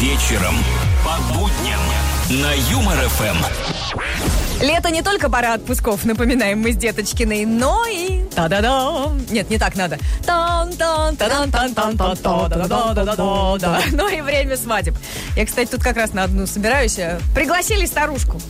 Вечером. По будням. На Юмор-ФМ. Лето не только пора отпусков, напоминаем мы с Деточкиной, но и... Та-да-да! Нет, не так надо. тан тан тан тан тан та да да да да да да Но и время свадеб. Я, кстати, тут как раз на одну собираюсь. Пригласили старушку.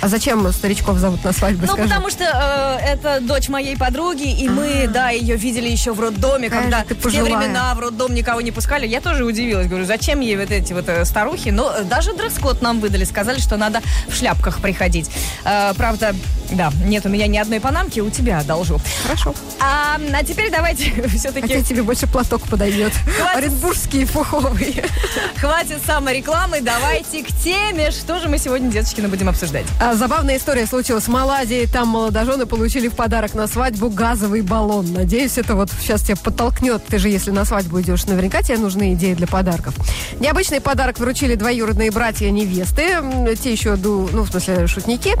А зачем старичков зовут на свадьбу, Ну, скажи? потому что э, это дочь моей подруги, и мы, да, ее видели еще в роддоме, Какая когда ты в те времена в роддом никого не пускали. Я тоже удивилась, говорю, зачем ей вот эти вот э, старухи? Но э, даже дресс-код нам выдали, сказали, что надо в шляпках приходить. Э, правда, да, нет у меня ни одной панамки, у тебя одолжу. Хорошо. А, а теперь давайте Хотя все-таки тебе больше платок подойдет. Хватит. Оренбургские пуховые. хватит саморекламы, давайте к теме. Что же мы сегодня, деточки, будем обсуждать? А, забавная история случилась в Малайзии. Там молодожены получили в подарок на свадьбу газовый баллон. Надеюсь, это вот сейчас тебя подтолкнет. Ты же, если на свадьбу идешь, наверняка тебе нужны идеи для подарков. Необычный подарок вручили двоюродные братья невесты. Те еще, ну, в смысле, шутники.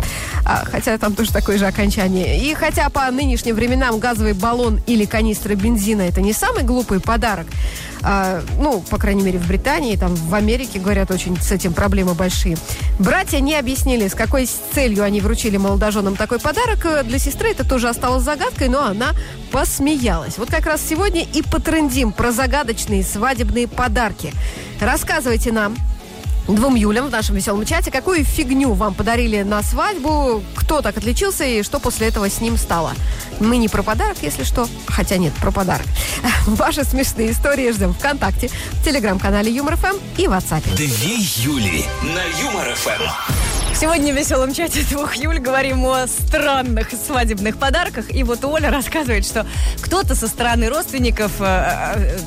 А, хотя там тоже такое же окончание. И хотя по нынешним временам газовый баллон или канистра бензина это не самый глупый подарок, а, ну, по крайней мере, в Британии, там, в Америке, говорят, очень с этим проблемы большие. Братья не объяснили, с какой целью они вручили молодоженам такой подарок. Э, Для сестры это тоже осталось загадкой, но она посмеялась. Вот как раз сегодня и потрендим про загадочные свадебные подарки. Рассказывайте нам, Двум Юлям в нашем веселом чате. Какую фигню вам подарили на свадьбу? Кто так отличился и что после этого с ним стало? Мы не про подарок, если что. Хотя нет, про подарок. Ваши смешные истории ждем ВКонтакте, в Телеграм-канале Юмор ФМ и в WhatsApp. Две Юли. На Юмор-ФМ. Сегодня в веселом чате двух Юль говорим о странных свадебных подарках. И вот Оля рассказывает, что кто-то со стороны родственников, э, э,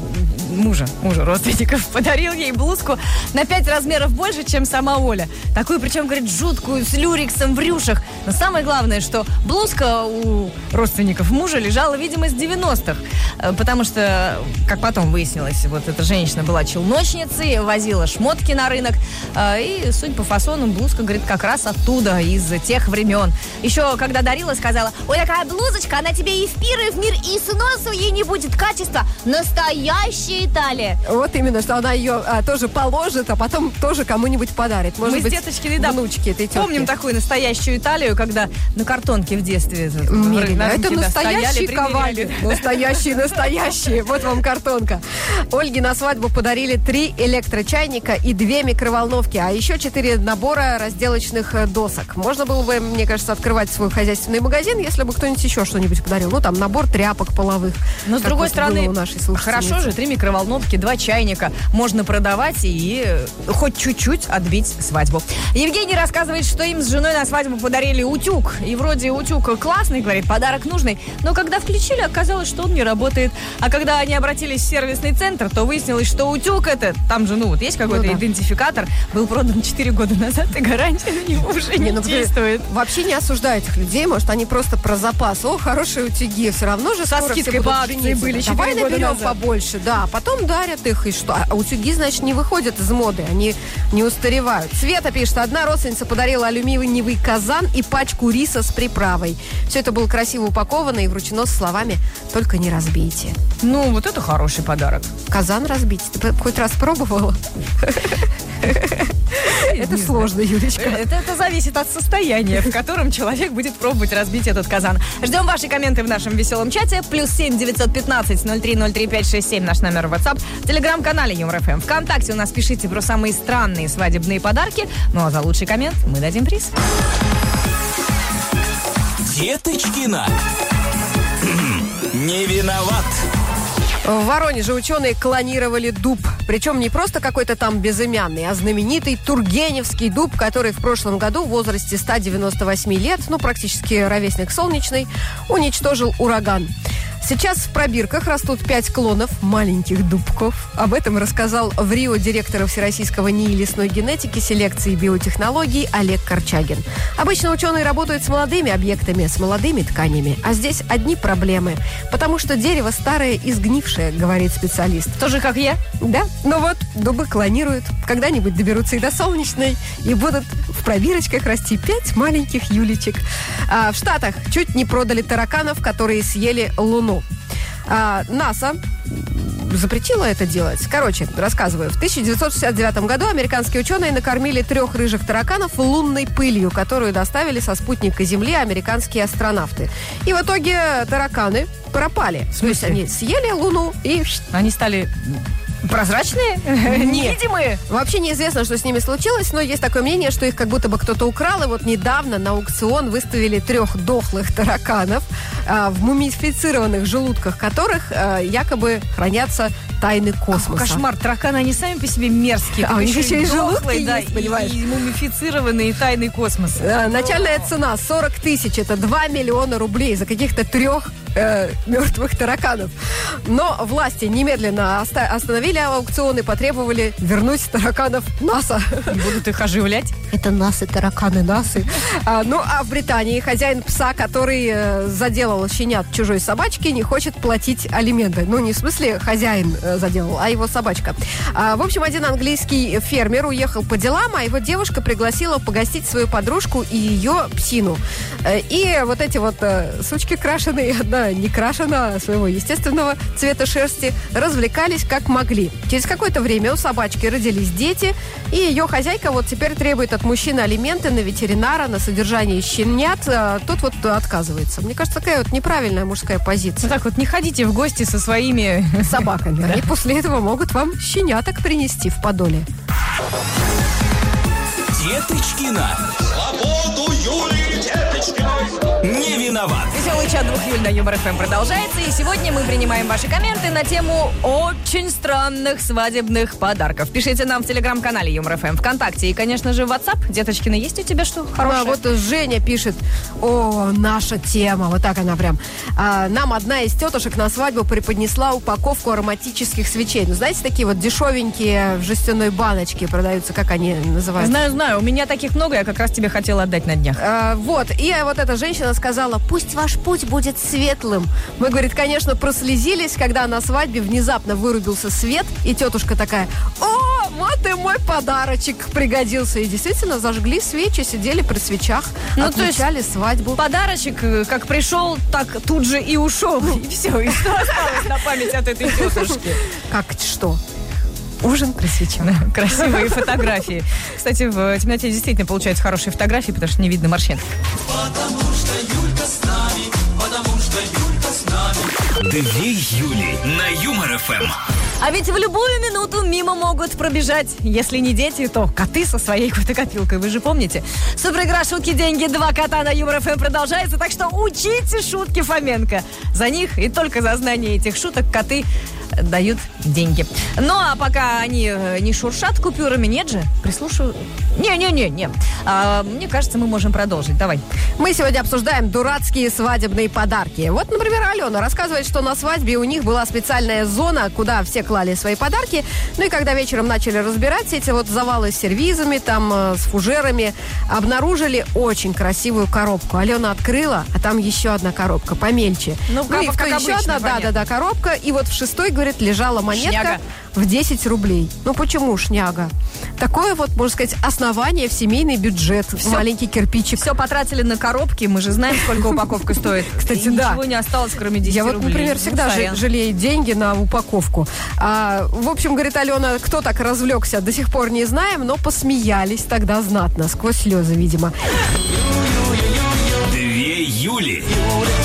мужа, мужа родственников, подарил ей блузку на 5 размеров больше, чем сама Оля. Такую, причем, говорит, жуткую, с люрексом в рюшах. Но самое главное, что блузка у родственников мужа лежала, видимо, с 90-х. Э, Потому что, как потом выяснилось, вот эта женщина была челночницей, возила шмотки на рынок. э, И, судя по фасону, блузка, говорит, как раз оттуда, из тех времен. Еще, когда дарила, сказала, ой, такая блузочка, она тебе и в пир, и в мир, и сносу ей не будет. Качество настоящая Италия. Вот именно, что она ее а, тоже положит, а потом тоже кому-нибудь подарит. Может Мы с быть, деточкой, да, внучке этой тетки. Помним такую настоящую Италию, когда на картонке в детстве Мерили. на это да, настоящие стояли, ковали. Настоящие, настоящие. Вот вам картонка. Ольге на свадьбу подарили три электрочайника и две микроволновки, а еще четыре набора разделочных э, досок. Можно было бы, мне кажется, открывать свой хозяйственный магазин, если бы кто-нибудь еще что-нибудь подарил. Ну, там, набор тряпок половых. Но с другой стороны, у нашей хорошо же, три микроволновки, два чайника можно продавать и э, хоть чуть-чуть отбить свадьбу. Евгений рассказывает, что им с женой на свадьбу подарили утюг. И вроде утюг классный, говорит, подарок нужный. Но когда включили, оказалось, что он не работает. А когда они обратились в сервисный центр, то выяснилось, что утюг этот, там же, ну вот есть какой-то Ну да. идентификатор, был продан 4 года назад, и гарантия на него уже не, ну, подожди, действует. Вообще не осуждаю этих людей, может, они просто про запас. О, хорошие утюги, все равно же Со скоро скидкой все будут по акции были четыре Давай года наберем назад. побольше, да. Потом дарят их, и что? А утюги, значит, не выходят из моды, они не устаревают. Света пишет, одна родственница подарила алюминиевый казан и пачку риса с приправой. Все это было красиво упаковано и вручено с словами «Только не разбейте». Ну, вот это хороший подарок. Казан разбить? Ты хоть раз пробовала? Это сложно, Юлечка. Это, это зависит от состояния, в котором человек будет пробовать разбить этот казан. Ждем ваши комменты в нашем веселом чате. Плюс семь девятьсот пятнадцать ноль три ноль три пять шесть семь наш номер в WhatsApp. В телеграм-канале Юмор ФМ. Вконтакте у нас пишите про самые странные свадебные подарки. Ну а за лучший коммент мы дадим приз. Деточкина. Не виноват. В Воронеже ученые клонировали дуб. Причем не просто какой-то там безымянный, а знаменитый Тургеневский дуб, который в прошлом году в возрасте 198 лет, ну, практически ровесник солнечный, уничтожил ураган. Сейчас в пробирках растут пять клонов маленьких дубков. Об этом рассказал в Рио директор Всероссийского НИИ лесной генетики, селекции и биотехнологий Олег Корчагин. Обычно ученые работают с молодыми объектами, с молодыми тканями. А здесь одни проблемы. Потому что дерево старое и сгнившее, говорит специалист. Тоже как я. Да, ну вот, дубы клонируют. Когда-нибудь доберутся и до солнечной, и будут в пробирочках расти пять маленьких юлечек. А в Штатах чуть не продали тараканов, которые съели Луну. А, НАСА запретила это делать. Короче, рассказываю. В 1969 году американские ученые накормили трех рыжих тараканов лунной пылью, которую доставили со спутника Земли американские астронавты. И в итоге тараканы пропали. То есть они съели Луну и Они стали прозрачные? Невидимые? Вообще неизвестно, что с ними случилось, но есть такое мнение, что их как будто бы кто-то украл, и вот недавно на аукцион выставили трех дохлых тараканов, а, в мумифицированных желудках которых а, якобы хранятся тайны космоса. Кошмар, тараканы, они сами по себе мерзкие. А, у них еще и желудки да, есть, и- понимаешь? И мумифицированные и тайный космос. А, Начальная цена 40 тысяч, это 2 миллиона рублей за каких-то трех э, мертвых тараканов. Но власти немедленно оста- остановили аукцион и потребовали вернуть тараканов НАСА. Будут их оживлять. Это насы, тараканы, насы. А, ну, а в Британии хозяин пса, который э, заделал щенят чужой собачки, не хочет платить алименты. Ну, не в смысле хозяин э, заделал, а его собачка. А, в общем, один английский фермер уехал по делам, а его девушка пригласила погостить свою подружку и ее псину. Э, и вот эти вот э, сучки крашеные, одна не крашена, а своего естественного цвета шерсти, развлекались как могли. Через какое-то время у собачки родились дети, и ее хозяйка вот теперь требует от мужчины алименты на ветеринара, на содержание щенят. а Тот вот отказывается. Мне кажется, такая вот неправильная мужская Ну позиция. так вот, не ходите в гости со своими... Собаками. Они после этого могут вам щеняток принести в подоле. Деточкина. Свободу Юлии Деточкиной! Не виноват. Веселый чат двух Юль на Юмор ФМ продолжается, и сегодня мы принимаем ваши комменты на тему очень странных свадебных подарков. Пишите нам в телеграм-канале Юмор ФМ ВКонтакте и, конечно же, в WhatsApp. Деточкина, есть у тебя что хорошее? А, вот Женя пишет, о, наша тема, вот так она прям. А, нам одна из тетушек на свадьбу преподнесла упаковку ароматических свечей. Ну, знаете, такие вот дешевенькие в жестяной баночке продаются, как они называются? Знаю, знаю, у меня таких много, я как раз тебе хотела отдать на днях. А, вот, и вот эта женщина сказала, пусть ваш путь будет светлым. Мы, говорит, конечно, прослезились, когда на свадьбе внезапно вырубился свет, и тетушка такая, о, вот и мой подарочек пригодился. И действительно зажгли свечи, сидели при свечах, Ну, то есть отмечали свадьбу. Подарочек, э, как пришел, так тут же и ушел. И все, и что осталось на память от этой тетушки? Как что? Ужин при свечах. Красивые фотографии. Кстати, в темноте действительно получаются хорошие фотографии, потому что не видно морщин. Две Юли на Юмор ФМ. А ведь в любую минуту мимо могут пробежать, если не дети, то коты со своей фотокопилкой, вы же помните. Супер игра «Шутки, деньги, два кота» на Юмор ФМ продолжается, так что учите шутки Фоменко. За них и только за знание этих шуток коты дают деньги. Ну, а пока они э, не шуршат купюрами, нет же, прислушаю... Не-не-не-не. А, мне кажется, мы можем продолжить. Давай. Мы сегодня обсуждаем дурацкие свадебные подарки. Вот, например, Алена рассказывает, что на свадьбе у них была специальная зона, куда все клали свои подарки. Ну и когда вечером начали разбирать все эти вот завалы с сервизами, там, э, с фужерами, обнаружили очень красивую коробку. Алена открыла, а там еще одна коробка, помельче. Ну, как- и как еще обычно, одна, да-да-да, коробка. И вот в шестой, говорит, лежала монетка Шняга. в 10 рублей. Ну почему шняга? Такое вот, можно сказать, основание в семейный бюджет. Всё- Маленький кирпичик. Все потратили на коробки, мы же знаем, сколько упаковка стоит. Кстати, И да. Ничего не осталось, кроме 10 Я вот, например, всегда жалею деньги на упаковку. А, в общем, говорит Алена, кто так развлекся, до сих пор не знаем, но посмеялись тогда знатно, сквозь слезы, видимо. Две Юли. На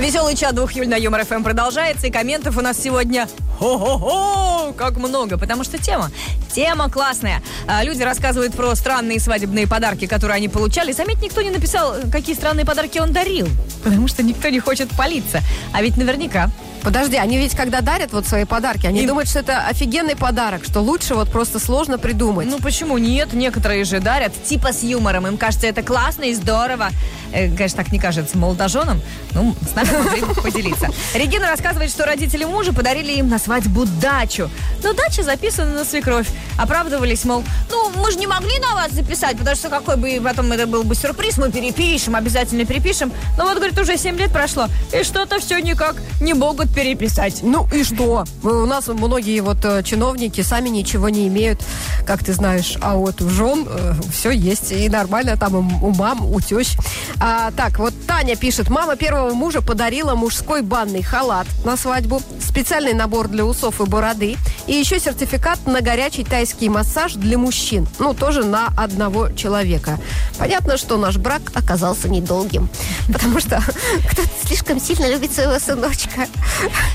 Веселый чат двух Юль на Юмор ФМ продолжается, и комментов у нас сегодня хо-хо-хо, как много, потому что тема, тема классная. А, люди рассказывают про странные свадебные подарки, которые они получали. Заметь, никто не написал, какие странные подарки он дарил, потому что никто не хочет палиться. А ведь наверняка Подожди, они ведь когда дарят вот свои подарки, они Им- думают, что это офигенный подарок, что лучше вот просто сложно придумать. Ну почему нет? Некоторые же дарят типа с юмором. Им кажется это классно и здорово. Э, конечно, так не кажется молодоженам. Ну, с нами могли поделиться. Регина рассказывает, что родители мужа подарили им на свадьбу дачу. Но дача записана на свекровь. Оправдывались, мол, ну, мы же не могли на вас записать, потому что какой бы потом это был бы сюрприз, мы перепишем, обязательно перепишем. Но вот, говорит, уже 7 лет прошло, и что-то все никак не могут переписать. Ну и что? У нас многие вот э, чиновники сами ничего не имеют, как ты знаешь, а вот у жен все есть, и нормально там у мам, у тещ. А, так, вот Ваня пишет, мама первого мужа подарила мужской банный халат на свадьбу, специальный набор для усов и бороды и еще сертификат на горячий тайский массаж для мужчин. Ну, тоже на одного человека. Понятно, что наш брак оказался недолгим, потому что кто-то слишком сильно любит своего сыночка.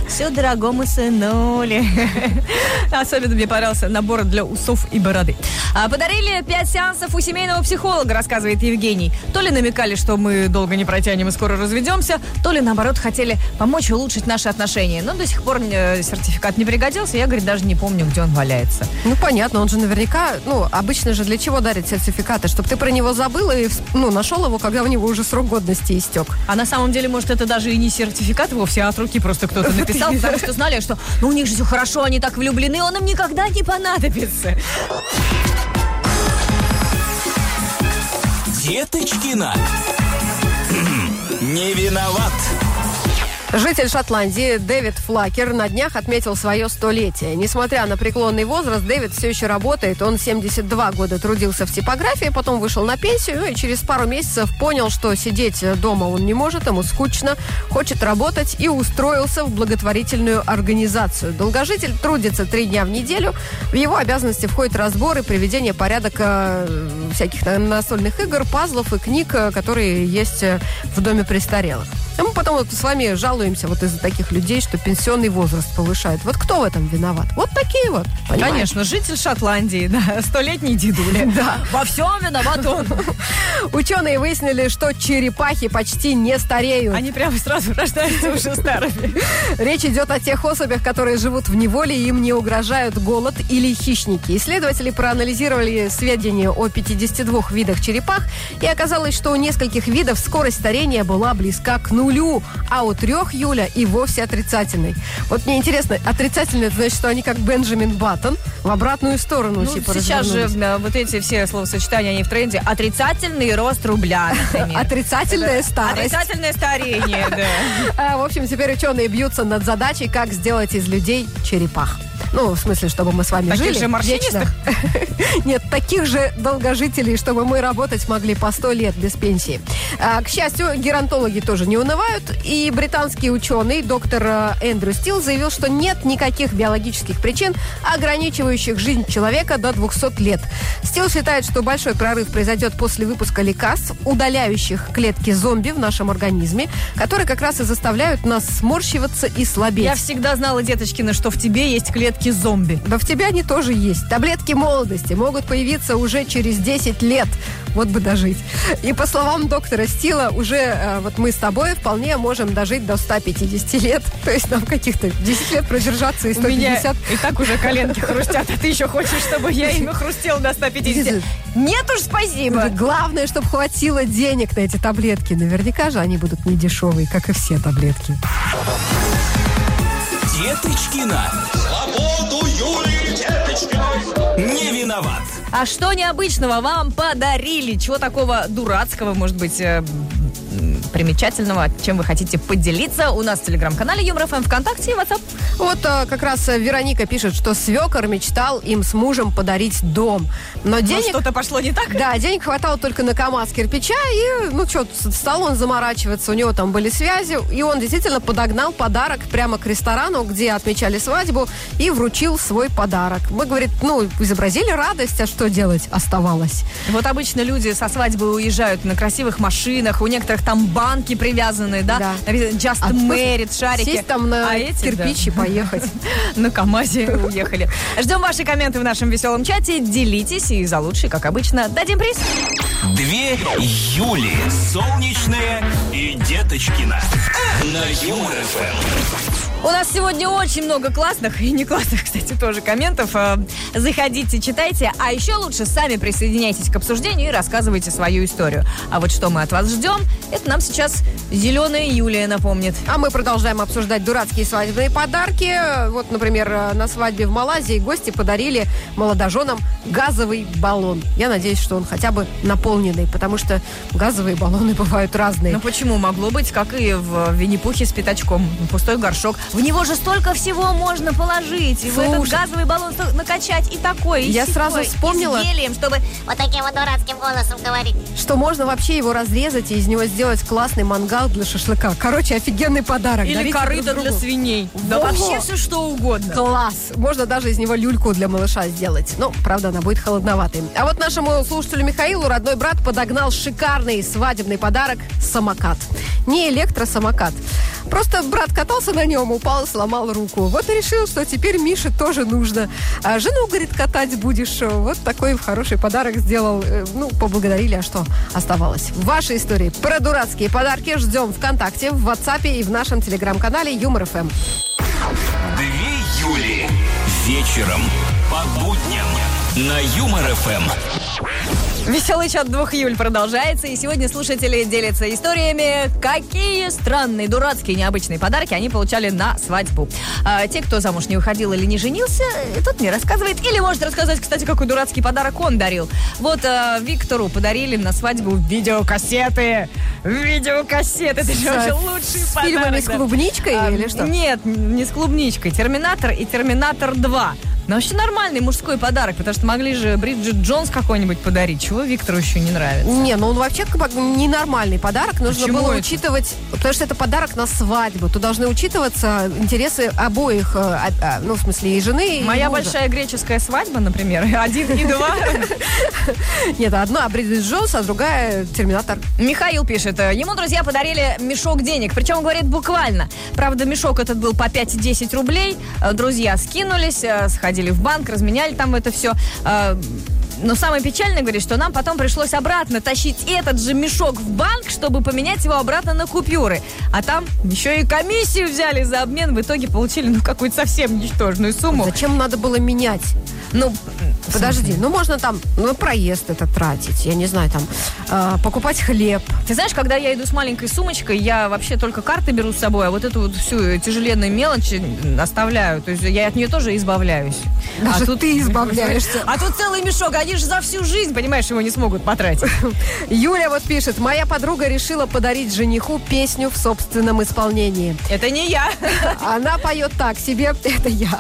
Все дорогому сынули. Особенно мне понравился набор для усов и бороды. А, подарили пять сеансов у семейного психолога, рассказывает Евгений. То ли намекали, что мы долго не протянем и скоро разведемся, то ли, наоборот, хотели помочь улучшить наши отношения. Но до сих пор мне сертификат не пригодился. Я, говорит, даже не помню, где он валяется. Ну, понятно, он же наверняка, ну, обычно же для чего дарят сертификаты? Чтобы ты про него забыл и, ну, нашел его, когда у него уже срок годности истек. А на самом деле, может, это даже и не сертификат вовсе, а от руки просто кто-то написал, потому что знали, что ну, у них же все хорошо, они так влюблены, он им никогда не понадобится. Деточкина. Не виноват. Житель Шотландии Дэвид Флакер на днях отметил свое столетие. Несмотря на преклонный возраст, Дэвид все еще работает. Он 72 года трудился в типографии, потом вышел на пенсию и через пару месяцев понял, что сидеть дома он не может, ему скучно, хочет работать и устроился в благотворительную организацию. Долгожитель трудится три дня в неделю. В его обязанности входит разбор и приведение порядка э, всяких на- настольных игр, пазлов и книг, э, которые есть э, в доме престарелых. А мы потом вот с вами жалуемся вот из-за таких людей, что пенсионный возраст повышает. Вот кто в этом виноват? Вот такие вот. понимаешь? Конечно, житель Шотландии, да, столетний дедуля. Да. Во всем виноват он. Ученые выяснили, что черепахи почти не стареют. Они прямо сразу рождаются уже старыми. Речь идет о тех особях, которые живут в неволе, им не угрожают голод или хищники. Исследователи проанализировали сведения о 52 видах черепах, и оказалось, что у нескольких видов скорость старения была близка к нулю, а у трех Юля и вовсе отрицательной. Вот мне интересно, отрицательный, это значит, что они как Бенджамин Баттон в обратную сторону Ну, типа сейчас же развернулись. э, вот эти все словосочетания, они в тренде. Отрицательный рост рубля, например. Отрицательная старость. Отрицательное старение, да. А, в общем, теперь ученые бьются над задачей, как сделать из людей черепах. Ну, в смысле, чтобы мы с вами Таких жили же морщинистых? Нет, таких же долгожителей, чтобы мы работать могли по сто лет без пенсии. А, к счастью, геронтологи тоже не унывают. И британский ученый, доктор э, Эндрю Стил, заявил, что нет никаких биологических причин, ограничивающих жизнь человека до 200 лет. Стил считает, что большой прорыв произойдет после выпуска лекарств, удаляющих клетки зомби в нашем организме, которые как раз и заставляют нас сморщиваться и слабеть. Я всегда знала, деточкина, что в тебе есть клетки зомби. Да в тебя они тоже есть. Таблетки молодости могут появиться уже через 10 лет. Вот бы дожить. И по словам доктора Стила, уже э, вот мы с тобой вполне можем дожить до 150 лет. То есть нам каких-то 10 лет продержаться и У меня 150. и так уже коленки хрустят, а ты еще хочешь, чтобы я ими хрустела до 150? Нет уж, спасибо. Главное, чтобы хватило денег на эти таблетки. Наверняка же они будут не дешевые, как и все таблетки. Деточкина. Не виноват. А что необычного вам подарили? Чего такого дурацкого, может быть, э, примечательного, чем вы хотите поделиться? У нас в телеграм-канале Юмор ФМ ВКонтакте и WhatsApp. Вот а, как раз э, Вероника пишет, что свекор мечтал им с мужем подарить дом. Но Но денег... что-то пошло не так? Да, денег хватало только на КАМАЗ кирпича, и, ну что, стал он заморачиваться, у него там были связи, и он действительно подогнал подарок прямо к ресторану, где отмечали свадьбу, и вручил свой подарок. Мы, говорит, ну, изобразили радость, а что делать оставалось? Вот обычно люди со свадьбы уезжают на красивых машинах, у некоторых там банки привязаны, да? Да. Just А Married, шарики. Сесть там на А эти, кирпич и да, поехать. на КамАЗе уехали. Ждем ваши комменты в нашем веселом чате. Делитесь и за лучший, как обычно, дадим приз. Две Юли. Солнечная и Деточкина. На Юмор ФМ. У нас сегодня очень много классных и не классных, кстати, тоже комментов. Э, Заходите, читайте, а еще лучше сами присоединяйтесь к обсуждению и рассказывайте свою историю. А вот что мы от вас ждем, это нам сейчас зеленая Юлия напомнит. А мы продолжаем обсуждать дурацкие свадебные подарки. Вот, например, э, на свадьбе в Малайзии гости подарили молодоженам газовый баллон. Я надеюсь, что он хотя бы наполненный, потому что газовые баллоны бывают разные. Ну почему? Могло быть, как и в Винни-Пухе с пятачком. Пустой горшок. В него же столько всего можно положить. И в этот Слушай. газовый баллон накачать и такое, и Я сякое, сразу и с вспомнила. гелием, чтобы... Вот таким вот дурацким голосом говорить. Что можно вообще его разрезать и из него сделать классный мангал для шашлыка. Короче, офигенный подарок. Или Дарите корыто для свиней. Да Во! вообще все что угодно. Класс! Можно даже из него люльку для малыша сделать. Ну, правда, она будет холодноватой. А вот нашему слушателю Михаилу родной брат подогнал шикарный свадебный подарок – самокат. Не электросамокат. Просто брат катался на нем, упал, сломал руку. Вот и решил, что теперь Мише тоже нужно. А жену, говорит, катать будешь. Вот такой хороший подарок сделал. Э, Ну, поблагодарили, а что оставалось. Ваши истории про дурацкие подарки ждем ВКонтакте, в WhatsApp и в нашем телеграм-канале Юмор ФМ. Две Юли. Вечером по будням на Юмор ФМ. Веселый чат 2 июль продолжается, и сегодня слушатели делятся историями, какие странные, дурацкие, необычные подарки они получали на свадьбу. А, те, кто замуж не выходил или не женился, э, тот мне рассказывает, или может рассказать, кстати, какой дурацкий подарок он дарил. Вот а, Виктору подарили на свадьбу видеокассеты. Видеокассеты, это же С, вообще лучший с подарок. фильмами с клубничкой А, или что? Нет, не с клубничкой. Терминатор и Терминатор 2. Но вообще нормальный мужской подарок, потому что могли же Бриджит Джонс какой-нибудь подарить. Чего Виктору еще не нравится? Не, ну он вообще как бы ненормальный подарок. Нужно Почему было это? учитывать, потому что это подарок на свадьбу. Тут должны учитываться интересы обоих, э, а- а, ну, в смысле, и жены, и Моя мужа. большая греческая свадьба, например, один и два. Нет, одна Бриджит Джонс, а другая Терминатор. Михаил пишет, э, ему друзья подарили мешок денег, причем, говорит, буквально. Правда, мешок этот был по 5-10 рублей. Э, Друзья скинулись, э, сходили в банк, разменяли там это все. Но самое печальное, говорит, что нам потом пришлось обратно тащить этот же мешок в банк, чтобы поменять его обратно на купюры. А там еще и комиссию взяли за обмен. В итоге получили, ну, какую-то совсем ничтожную сумму. Зачем надо было менять? Ну, Подожди, ну можно там, ну, проезд это тратить, я не знаю, там, э, покупать хлеб. Ты знаешь, когда я иду с маленькой сумочкой, я вообще только карты беру с собой, а вот эту вот всю тяжеленную мелочь оставляю. То есть я от нее тоже избавляюсь. Даже ты избавляешься. А тут целый мешок, они же за всю жизнь, понимаешь, его не смогут потратить. Юля вот пишет, моя подруга решила подарить жениху песню в собственном исполнении. Это не я. Она поет так себе, это я.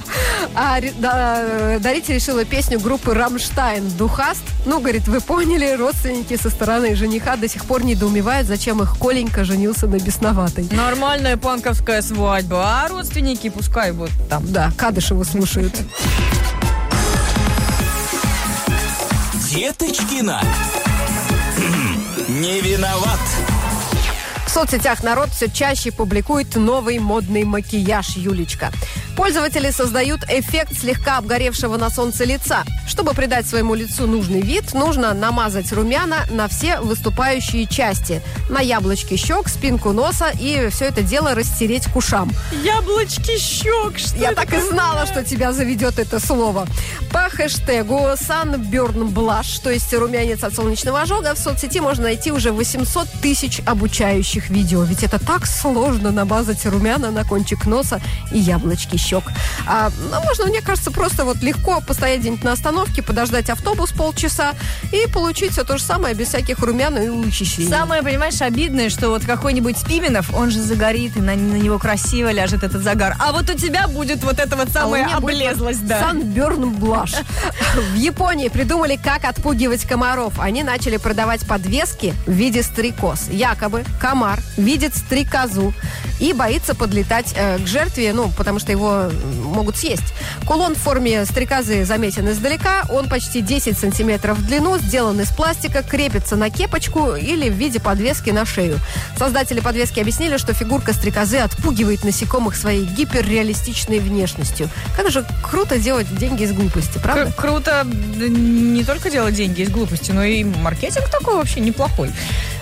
А да, дарить решила песню группы «Рамштайн» «Духаст». Ну, говорит, вы поняли, родственники со стороны жениха до сих пор недоумевают, зачем их Коленька женился на бесноватой. Нормальная панковская свадьба, а родственники пускай вот там. Да, Кадышеву слушают. Деточкина. Не виноват. В соцсетях народ все чаще публикует новый модный макияж Юлечка. Пользователи создают эффект слегка обгоревшего на солнце лица. Чтобы придать своему лицу нужный вид, нужно намазать румяна на все выступающие части. На яблочки щек, спинку носа и все это дело растереть к ушам. Яблочки щек, что Я так и знала, что тебя заведет это слово. По хэштегу Sunburn Blush, то есть румянец от солнечного ожога, в соцсети можно найти уже 800 тысяч обучающих видео. Ведь это так сложно намазать румяна на кончик носа и яблочки щек. А, ну, можно, мне кажется, просто вот легко постоять где-нибудь на остановке, подождать автобус полчаса и получить все то же самое без всяких румян и ухищрений. Самое, понимаешь, обидное, что вот какой-нибудь Пименов, он же загорит, и на, на него красиво ляжет этот загар. А вот у тебя будет вот эта вот А меня будет облезлость, да. Sunburn Blush. В Японии придумали, как отпугивать комаров. Они начали продавать подвески в виде стрекоз. Якобы комар видит стрекозу и боится подлетать э, к жертве, ну, потому что его могут съесть. Кулон в форме стрекозы заметен издалека. Он почти 10 сантиметров в длину, сделан из пластика, крепится на кепочку или в виде подвески на шею. Создатели подвески объяснили, что фигурка стрекозы отпугивает насекомых своей гиперреалистичной внешностью. Как же круто делать деньги из глупости, правда? К- Круто не только делать деньги из глупости, но и маркетинг такой вообще неплохой.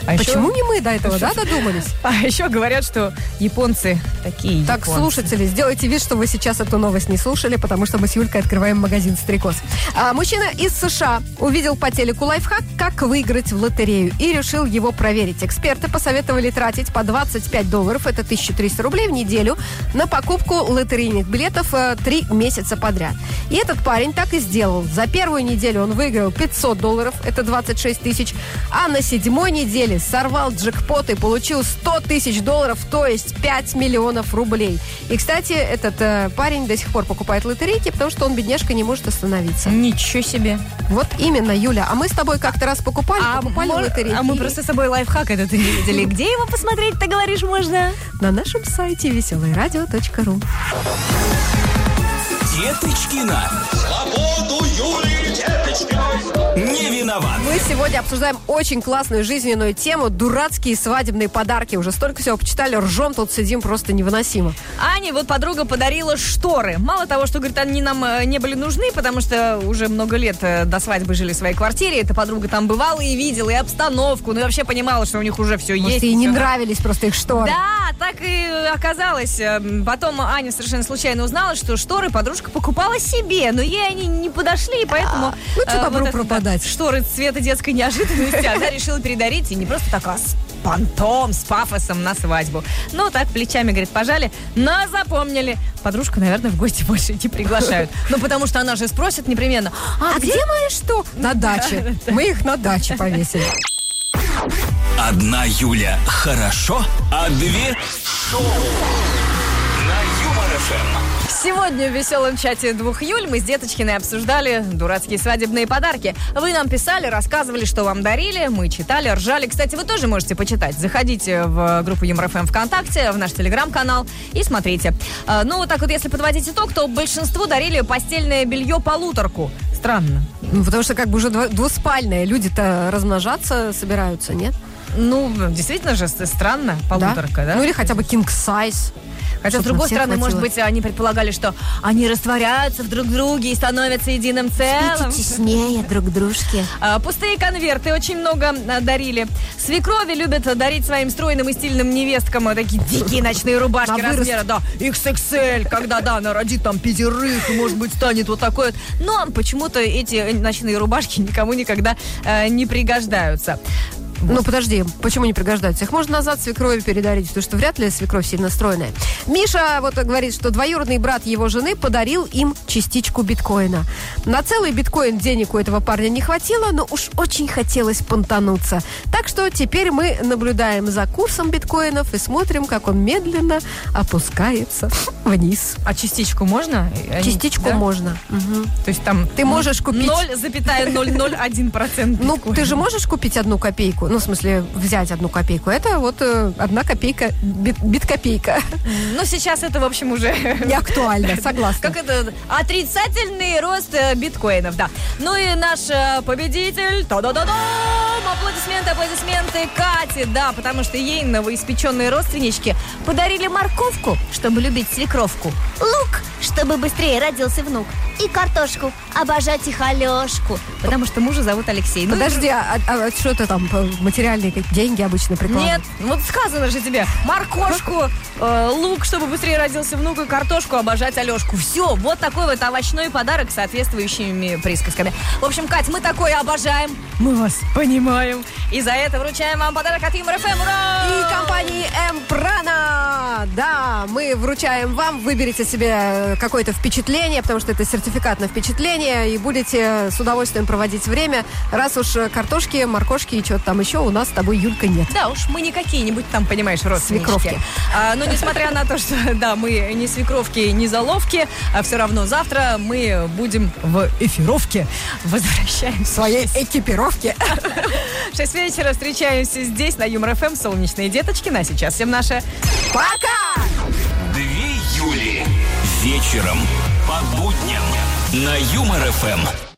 А Почему еще, не мы до этого, да, додумались? а еще говорят, что японцы такие Так, японцы. слушатели, сделайте вид, что вы сейчас эту новость не слушали, потому что мы с Юлькой открываем магазин «Стрекоз». А, мужчина из США увидел по телеку лайфхак, как выиграть в лотерею, и решил его проверить. Эксперты посоветовали тратить по 25 долларов, это 1300 рублей в неделю, на покупку лотерейных билетов э, три месяца подряд. И этот парень так и сделал. За первую неделю он выиграл 500 долларов, это 26 тысяч, а на седьмой неделе сорвал джекпот и получил 100 тысяч долларов, то есть выиграть 5 миллионов рублей. И, кстати, этот э, парень до сих пор покупает лотерейки, потому что он, бедняжка, не может остановиться. Ничего себе. Вот именно, Юля. А мы с тобой как-то раз покупали, покупали мор- лотерейки. а мы просто с собой лайфхак этот не видели. Где его посмотреть, ты говоришь, можно? На нашем сайте веселорадио.ру. Деточкина. Свободу Юлии Деточкиной. Виноват. Мы сегодня обсуждаем очень классную жизненную тему дурацкие свадебные подарки. Уже столько всего почитали, ржем тут сидим просто невыносимо. Ане вот подруга подарила шторы. Мало того, что, говорит, они нам э, не были нужны, потому что уже много лет э, до свадьбы жили в своей квартире. Эта подруга там бывала и видела, и обстановку, ну и вообще понимала, что у них уже все Может, есть. ей не всё. нравились просто их шторы. Да, так и оказалось. Эм, Потом Аня совершенно случайно узнала, что шторы подружка покупала себе, но ей они не подошли, и поэтому... ну, э, добру это, да, пропадать. шторы цвета детской неожиданности она решила передарить, и не просто так, а с понтом, с пафосом на свадьбу. Ну, так, плечами, говорит, пожали, но запомнили. Подружку, наверное, в гости больше не приглашают. Ну, потому что она же спросит непременно, А где мои что? На даче. Мы их на даче повесили. Одна Юля хорошо, а две шоу. На Юмор ФМ. Сегодня в веселом чате двух Юль мы с Деточкиной обсуждали дурацкие свадебные подарки. Вы нам писали, рассказывали, что вам дарили, мы читали, ржали. Кстати, вы тоже можете почитать. Заходите в группу Юмор ФМ ВКонтакте, в наш телеграм-канал и смотрите. А, Ну, вот так вот, если подводить итог, то большинству дарили постельное белье полуторку. Странно. Ну, потому что как бы уже двуспальные. Люди-то размножаться собираются, нет? Ну, действительно же странно, полуторка, да? Ну или хотя бы king size. Хотя, с другой стороны, может хватило. быть, они предполагали, что они растворяются в друг друге и становятся единым целым. теснее друг дружке. А, Пустые конверты очень много а, дарили. Свекрови любят дарить своим стройным и стильным невесткам а, такие дикие ночные рубашки вырост. размера, да, XXL, когда, да, она родит там пятерых, и, может быть, станет вот такой вот. Но почему-то эти ночные рубашки никому никогда э, не пригождаются. Ну, подожди, почему не пригождаются? Их можно назад свекрови передарить, потому что вряд ли свекровь сильно стройная. Миша вот говорит, что двоюродный брат его жены подарил им частичку биткоина. На целый биткоин денег у этого парня не хватило, но уж очень хотелось понтануться. Так что теперь мы наблюдаем за курсом биткоинов и смотрим, как он медленно опускается вниз. А частичку можно? Частичку да? можно. Мгм. То есть там... Ты можешь купить- 0,001%. Ну, ты же можешь купить одну копейку? Ну, в смысле, взять одну копейку. Это вот э, одна копейка, бит, биткопейка. Ну, сейчас это, в общем, уже... Не актуально, согласна. Как это? Отрицательный рост э, биткоинов, да. Ну и наш э, победитель. Та-да-да-дам! Аплодисменты, аплодисменты Кате, да, потому что ей новоиспеченные родственнички подарили морковку, чтобы любить свекровку. Лук, чтобы быстрее родился внук. И картошку. Обожать их Алешку. Потому что мужа зовут Алексей. Ну, Подожди, а, а- а что это там, э, материальные деньги обычно прикладывают? Нет, вот сказано же тебе. Моркошку, э, лук, чтобы быстрее родился внук, и картошку обожать Алешку. Все, вот такой вот овощной подарок с соответствующими присказками. В общем, Кать, мы такое обожаем. Мы вас понимаем. И за это вручаем вам подарок от Юмор ФМ. Ура! И компании Эмпрана. Да, мы вручаем вам, выберите себе э, какое-то впечатление, потому что это сертификат на впечатление, и будете с удовольствием проводить время, раз уж э, картошки, моркошки и что-то там еще у нас с тобой, Юлька, нет. Да уж, мы не какие-нибудь там, понимаешь, родственнички. Свекровки. А, но несмотря на то, что, да, мы не свекровки, не заловки, а все равно завтра мы будем в эфировке. Возвращаемся. В своей экипировке. В 6 вечера встречаемся здесь, на Юмор ФМ, солнечные деточки. На сейчас всем наше Пока! Две Юли. Вечером по будням на Юмор ФМ.